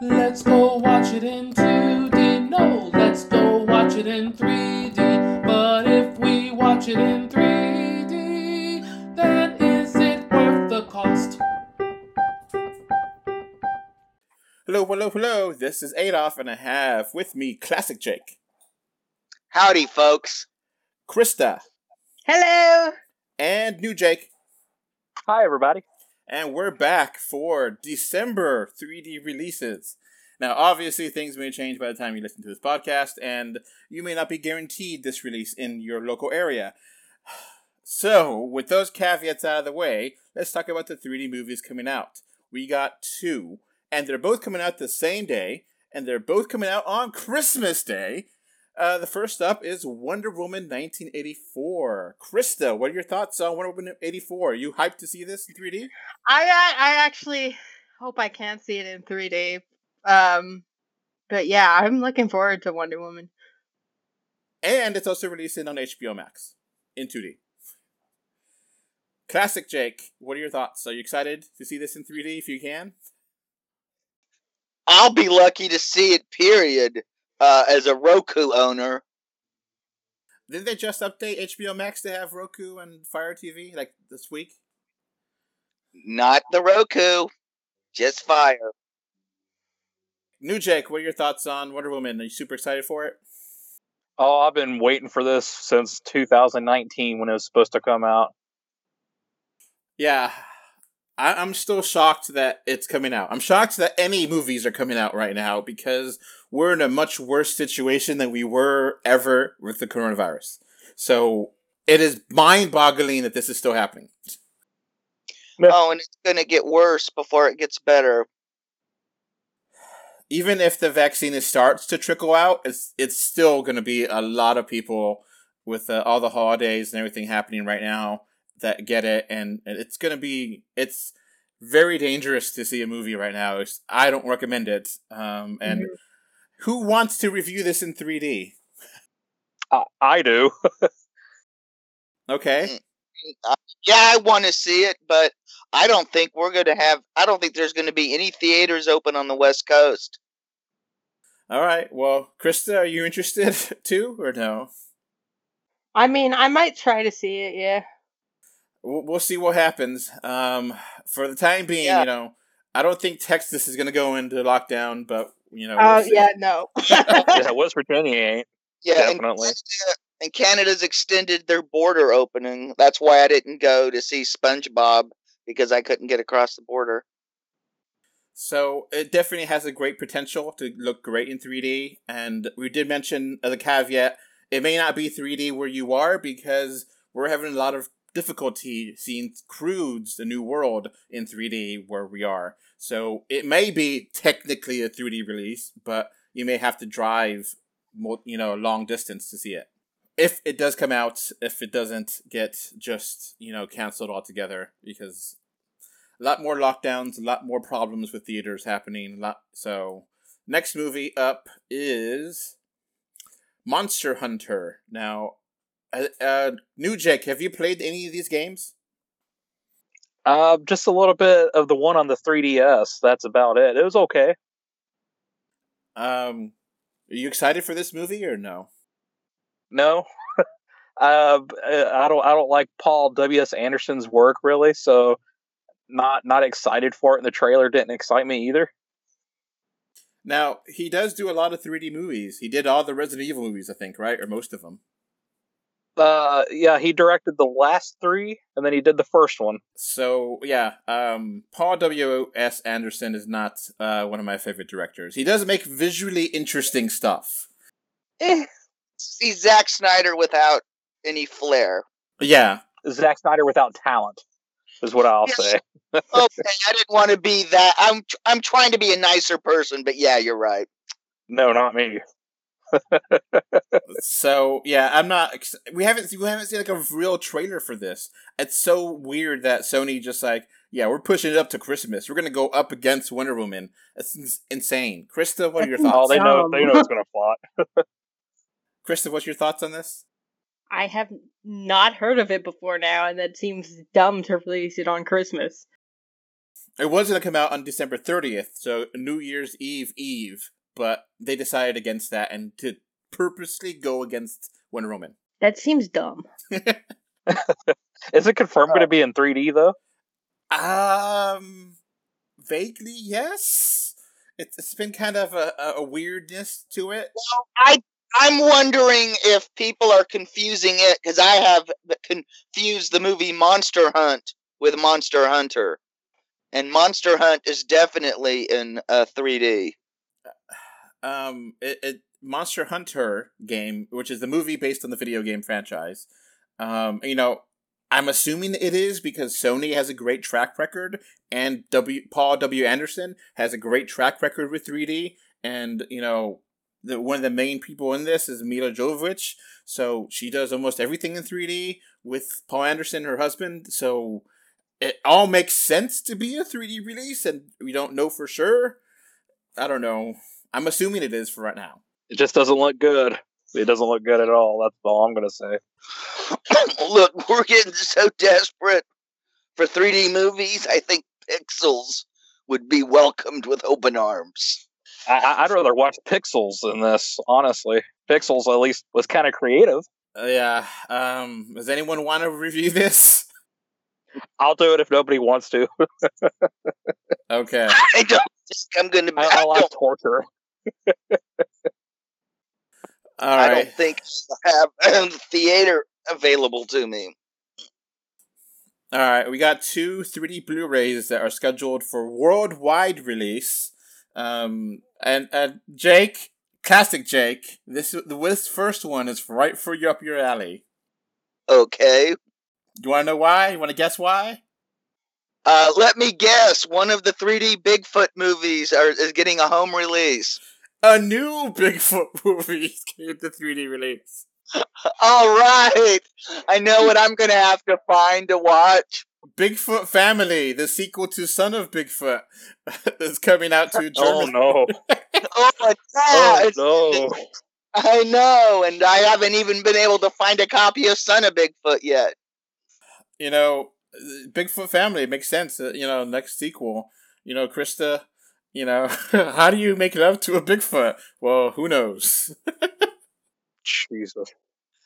Let's go watch it in 2D. No, let's go watch it in 3D. But if we watch it in 3D, then is it worth the cost? Hello, hello, hello. This is Adolf, and I have with me Classic Jake, Howdy, folks. Krista, Hello. and New Jake. Hi, everybody. And we're back for December 3D releases. Now, obviously, things may change by the time you listen to this podcast, and you may not be guaranteed this release in your local area. So, with those caveats out of the way, let's talk about the 3D movies coming out. We got two, and they're both coming out the same day, and they're both coming out on Christmas Day. Uh, the first up is Wonder Woman 1984. Krista, what are your thoughts on Wonder Woman 84? Are you hyped to see this in 3D? I I, I actually hope I can see it in 3D. Um, but yeah, I'm looking forward to Wonder Woman. And it's also releasing on HBO Max in 2D. Classic Jake, what are your thoughts? Are you excited to see this in 3D if you can? I'll be lucky to see it, period, uh, as a Roku owner. Didn't they just update HBO Max to have Roku and Fire TV like this week? Not the Roku, just fire. New Jake, what are your thoughts on Wonder Woman? Are you super excited for it? Oh, I've been waiting for this since 2019 when it was supposed to come out. Yeah, I- I'm still shocked that it's coming out. I'm shocked that any movies are coming out right now because we're in a much worse situation than we were ever with the coronavirus. So it is mind boggling that this is still happening. Oh, and it's going to get worse before it gets better. Even if the vaccine starts to trickle out, it's it's still going to be a lot of people with uh, all the holidays and everything happening right now that get it, and, and it's going to be it's very dangerous to see a movie right now. It's, I don't recommend it. Um, and who wants to review this in 3D? I, I do. Okay. Uh, yeah, I want to see it, but I don't think we're going to have. I don't think there's going to be any theaters open on the West Coast. All right. Well, Krista, are you interested too, or no? I mean, I might try to see it. Yeah. We'll, we'll see what happens. Um, for the time being, Yeah. you know, I don't think Texas is going to go into lockdown, but you know. Oh we'll see. yeah, no. yeah, West Virginia ain't. Yeah, and Definitely. Canada, and Canada's extended their border opening. That's why I didn't go to see SpongeBob because I couldn't get across the border. So it definitely has a great potential to look great in 3D. And we did mention the caveat, it may not be 3D where you are because we're having a lot of difficulty seeing Croods, the New World, in 3D where we are. So it may be technically a 3D release, but you may have to drive, mo- you know, a long distance to see it. If it does come out, if it doesn't get just, you know, canceled altogether, because a lot more lockdowns, a lot more problems with theaters happening. A lot. So, next movie up is Monster Hunter. Now, uh, uh, New Jake, have you played any of these games? Uh, just a little bit of the one on the 3DS. That's about it. It was okay. Um, are you excited for this movie or no? No. uh, I don't. I don't like Paul W. S. Anderson's work really. So, not not excited for it. And the trailer didn't excite me either. Now, he does do a lot of 3D movies. He did all the Resident Evil movies, I think, right? Or most of them. Uh, yeah, he directed the last three, and then he did the first one. So yeah, um, Paul W. S. Anderson is not uh, one of my favorite directors. He does make visually interesting stuff. Eh, see Zack Snyder without any flair. Yeah, Zack Snyder without talent is what I'll Yes. say. Okay, I didn't want to be that. I'm I'm trying to be a nicer person, but yeah, you're right. No, not me. So yeah, I'm not. We haven't we haven't seen like a real trailer for this. It's so weird that Sony just like yeah, we're pushing it up to Christmas. We're gonna go up against Wonder Woman. It's insane. Krista, what are your That's Oh, thoughts? they know. They know it's gonna flop. Krista, what's your thoughts on this? I have not heard of it before now, and that seems dumb to release it on Christmas. it was going to come out on December 30th, so New Year's Eve Eve, but they decided against that and to purposely go against Wonder Woman. That seems dumb. Is it confirmed going to be in 3D though? Um, vaguely yes. It's, it's been kind of a, a weirdness to it. Well, I I'm wondering if people are confusing it because I have confused the movie Monster Hunt with Monster Hunter, and Monster Hunt is definitely in uh, 3D. Um, it, it Monster Hunter game, which is the movie based on the video game franchise. Um, you know, I'm assuming it is because Sony has a great track record, and W. Paul W. Anderson has a great track record with 3D, and you know, the one of the main people in this is Milla Jovovich, so she does almost everything in 3D with Paul Anderson, her husband. So it all makes sense to be a 3D release, and we don't know for sure. I don't know. I'm assuming it is for right now. It just doesn't look good. It doesn't look good at all. That's all I'm gonna say. look, we're getting so desperate for 3D movies. I think Pixels would be welcomed with open arms. I, would rather watch Pixels than this, honestly. Pixels at least was kind of creative. Uh, yeah. Um, does anyone want to review this? I'll do it if nobody wants to. okay. I don't think I'm going to. I, I, I like torture. All right. I don't think I have theater available to me. All right, we got two 3D Blu-rays that are scheduled for worldwide release. Um, and and Jake, classic Jake, this the first one is right for you up your alley. Okay. Do you want to know why? You want to guess why? Uh, let me guess. One of the 3D Bigfoot movies are, is getting a home release. A new Bigfoot movie came to 3D release. All right. I know what I'm going to have to find to watch. Bigfoot Family, the sequel to Son of Bigfoot, is coming out to oh, Germany. Oh no! oh my god! Oh no! I know, and I haven't even been able to find a copy of Son of Bigfoot yet. You know, Bigfoot Family makes sense. Uh, you know, next sequel. You know, Krista. You know, how do you make love to a Bigfoot? Well, who knows? Jesus.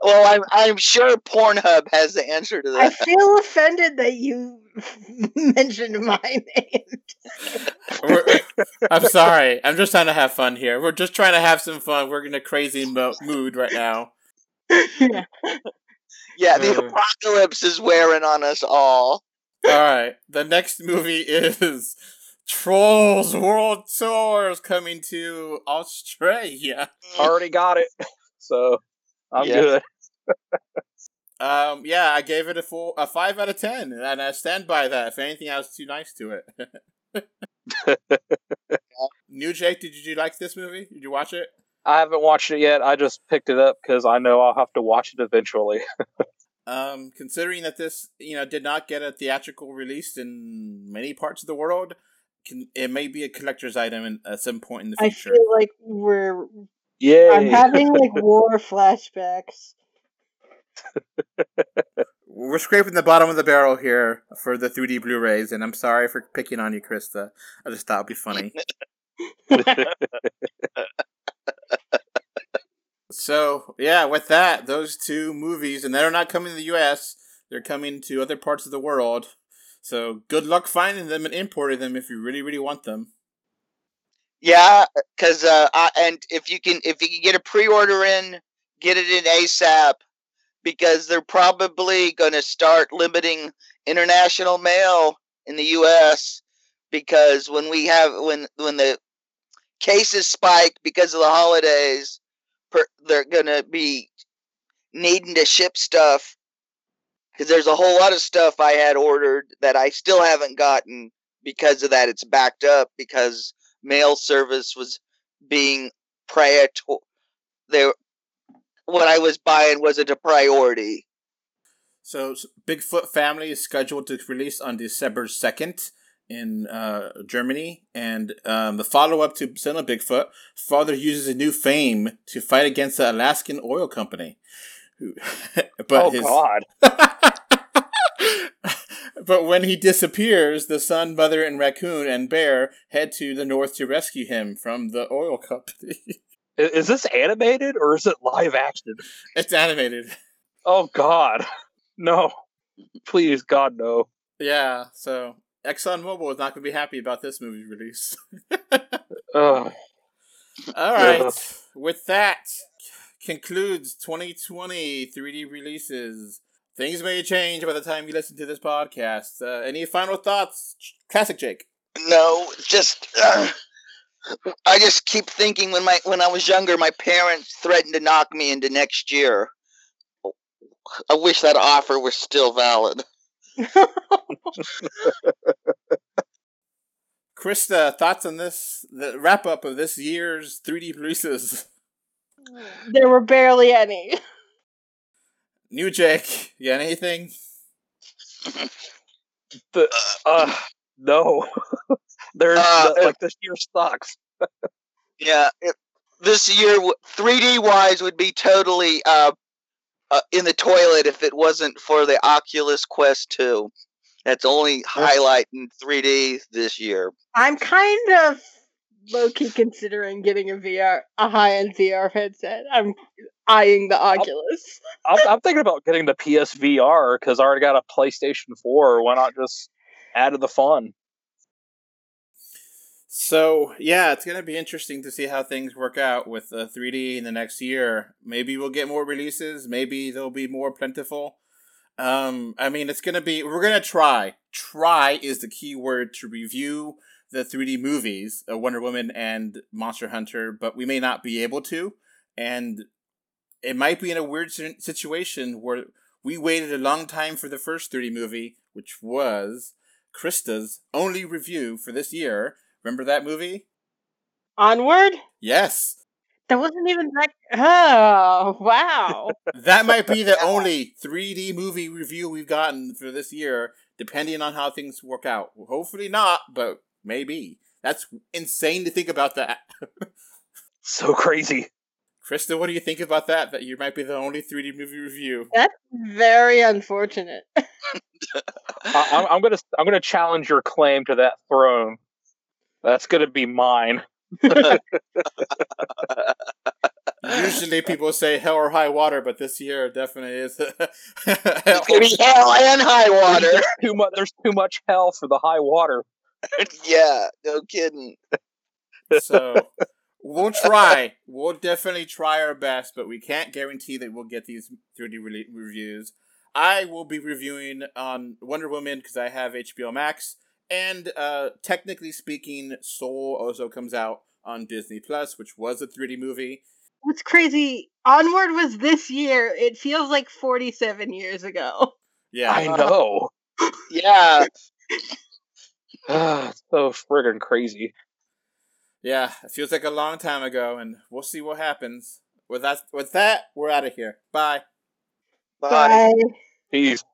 Well, I'm I'm sure Pornhub has the answer to that. I feel offended that you mentioned my name. I'm sorry. I'm just trying to have fun here. We're just trying to have some fun. We're in a crazy mo- mood right now. yeah, the uh, apocalypse is wearing on us all. All right. The next movie is Trolls World Tour is coming to Australia. Already got it. So I'm yeah. good. um, yeah, I gave it a full a five out of ten, and I stand by that. If anything, I was too nice to it. New Jake, did you like this movie? Did you watch it? I haven't watched it yet. I just picked it up because I know I'll have to watch it eventually. um, considering that this, you know, did not get a theatrical release in many parts of the world, can, it may be a collector's item in, at some point in the future. I feel like we're yeah. I'm having like war flashbacks. We're scraping the bottom of the barrel here for the 3D Blu-rays, and I'm sorry for picking on you, Krista. I just thought it'd be funny. so yeah, with that, those two movies, and they're not coming to the U.S. They're coming to other parts of the world. So good luck finding them and importing them if you really, really want them. Yeah, because uh, and if you can if you can get a pre-order in, get it in ASAP because they're probably going to start limiting international mail in the U.S. because when we have when when the cases spike because of the holidays, per, they're going to be needing to ship stuff because there's a whole lot of stuff I had ordered that I still haven't gotten because of that. It's backed up because mail service was being prior to there what I was buying wasn't a priority. So, Bigfoot Family is scheduled to release on December 2nd in uh, Germany, and um, the follow-up to Son Bigfoot, Father uses a new fame to fight against the Alaskan oil company. but oh his, God! But when he disappears, the son, mother, and raccoon and bear head to the north to rescue him from the oil company. Is this animated or is it live action? it's animated. Oh God, no! Please, God, no! Yeah, so ExxonMobil is not going to be happy about this movie release. Ugh. All right. With that, concludes 2020 3D releases. Things may change by the time you listen to this podcast. Uh, any final thoughts, Classic Jake? No, just uh, I just keep thinking when my when I was younger, my parents threatened to knock me into next year. I wish that offer was still valid. Krista, thoughts on this? The wrap up of this year's 3D releases. There were barely any. New Jake, you got anything? The, uh, no. There's Uh, the- like this year sucks. Yeah, it, this year, 3D wise, would be totally uh, uh, in the toilet if it wasn't for the Oculus Quest 2. That's only highlight in 3D this year. I'm kind of low key considering getting a VR, a high end VR headset. I'm eyeing the Oculus. I'm, I'm thinking about getting the PSVR because I already got a PlayStation 4. Why not just add to the fun? So yeah, it's gonna be interesting to see how things work out with uh, 3D in the next year. Maybe we'll get more releases. Maybe they'll be more plentiful. Um, I mean, it's gonna be. We're gonna try. Try is the key word to review the 3D movies, uh, Wonder Woman and Monster Hunter, but we may not be able to, and it might be in a weird situation where we waited a long time for the first 3D movie, which was Krista's only review for this year. Remember that movie? Onward? Yes. That wasn't even that. Oh, wow. That might be the only 3D movie review we've gotten for this year, depending on how things work out. Hopefully not, but maybe. That's insane to think about that. So crazy. Krista, what do you think about that? That you might be the only 3D movie review. That's very unfortunate. I, I'm, I'm gonna I'm gonna challenge your claim to that throne. That's gonna be mine. Usually people say hell or high water, but this year definitely is. It's gonna be hell and high water. There's too much. There's too much hell for the high water. yeah, no kidding. so we'll try. We'll definitely try our best, but we can't guarantee that we'll get these 3D re- reviews. I will be reviewing on Wonder Woman because I have HBO Max, and uh, technically speaking, Soul also comes out on Disney Plus, which was a 3D movie. What's crazy? Onward was this year. It feels like 47 years ago. Yeah, I know. Yeah, Ah, so friggin' crazy. yeah, it feels like a long time ago, and we'll see what happens. With that, with that, we're out of here. Bye. bye. Peace.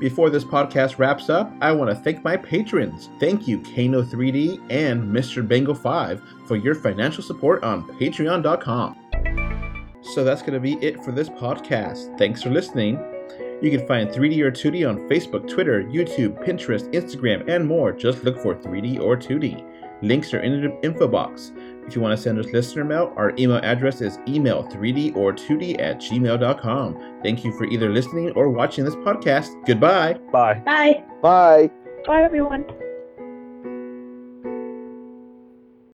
Before this podcast wraps up, I want to thank my patrons. Thank you, Kano3D and Mr. Bengal 5 for your financial support on patreon.com. So that's going to be it for this podcast. Thanks for listening. You can find 3D or 2D on Facebook, Twitter, YouTube, Pinterest, Instagram, and more. Just look for 3D or 2D. Links are in the info box. If you want to send us listener mail, our email address is email 3D or 2D at gmail.com. Thank you for either listening or watching this podcast. Goodbye. Bye. Bye. Bye. Bye, everyone.